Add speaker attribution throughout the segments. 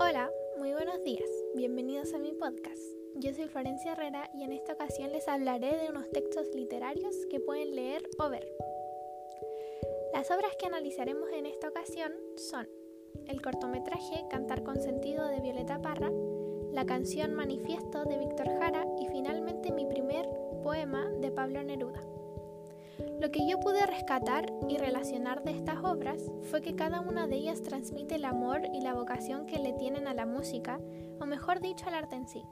Speaker 1: Hola, muy buenos días. Bienvenidos a mi podcast. Yo soy Florencia Herrera y en esta ocasión les hablaré de unos textos literarios que pueden leer o ver. Las obras que analizaremos en esta ocasión son el cortometraje Cantar con sentido de Violeta Parra, la canción Manifiesto de Víctor Jara y finalmente mi primer poema de Pablo Neruda. Lo que yo pude rescatar y relacionar de estas obras fue que cada una de ellas transmite el amor y la vocación que le tienen a la música, o mejor dicho, al arte en sí,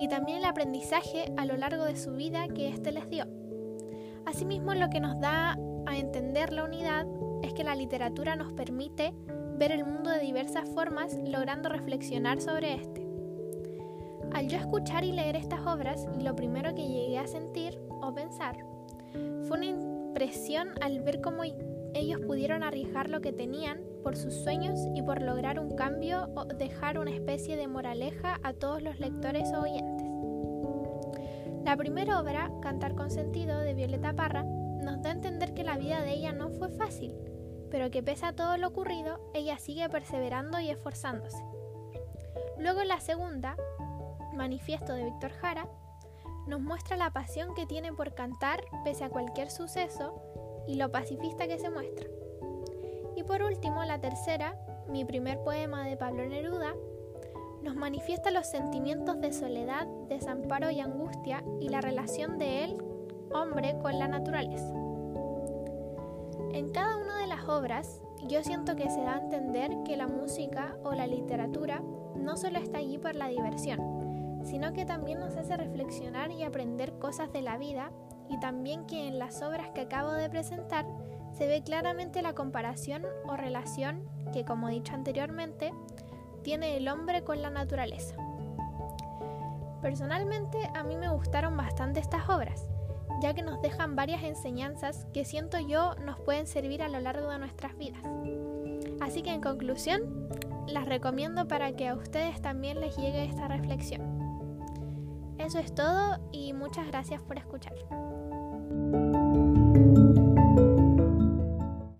Speaker 1: y también el aprendizaje a lo largo de su vida que éste les dio. Asimismo, lo que nos da a entender la unidad es que la literatura nos permite ver el mundo de diversas formas, logrando reflexionar sobre este. Al yo escuchar y leer estas obras, lo primero que llegué a sentir o pensar fue una impresión al ver cómo ellos pudieron arriesgar lo que tenían por sus sueños y por lograr un cambio o dejar una especie de moraleja a todos los lectores o oyentes. La primera obra, Cantar con sentido, de Violeta Parra, nos da a entender que la vida de ella no fue fácil, pero que pese a todo lo ocurrido, ella sigue perseverando y esforzándose. Luego la segunda, Manifiesto de Víctor Jara, nos muestra la pasión que tiene por cantar pese a cualquier suceso y lo pacifista que se muestra. Y por último, la tercera, mi primer poema de Pablo Neruda, nos manifiesta los sentimientos de soledad, desamparo y angustia y la relación de él, hombre, con la naturaleza. En cada una de las obras, yo siento que se da a entender que la música o la literatura no solo está allí por la diversión, sino que también nos hace reflexionar y aprender cosas de la vida y también que en las obras que acabo de presentar se ve claramente la comparación o relación que, como dicho anteriormente, tiene el hombre con la naturaleza. Personalmente a mí me gustaron bastante estas obras, ya que nos dejan varias enseñanzas que siento yo nos pueden servir a lo largo de nuestras vidas. Así que en conclusión, las recomiendo para que a ustedes también les llegue esta reflexión. Eso es todo y muchas gracias por escuchar.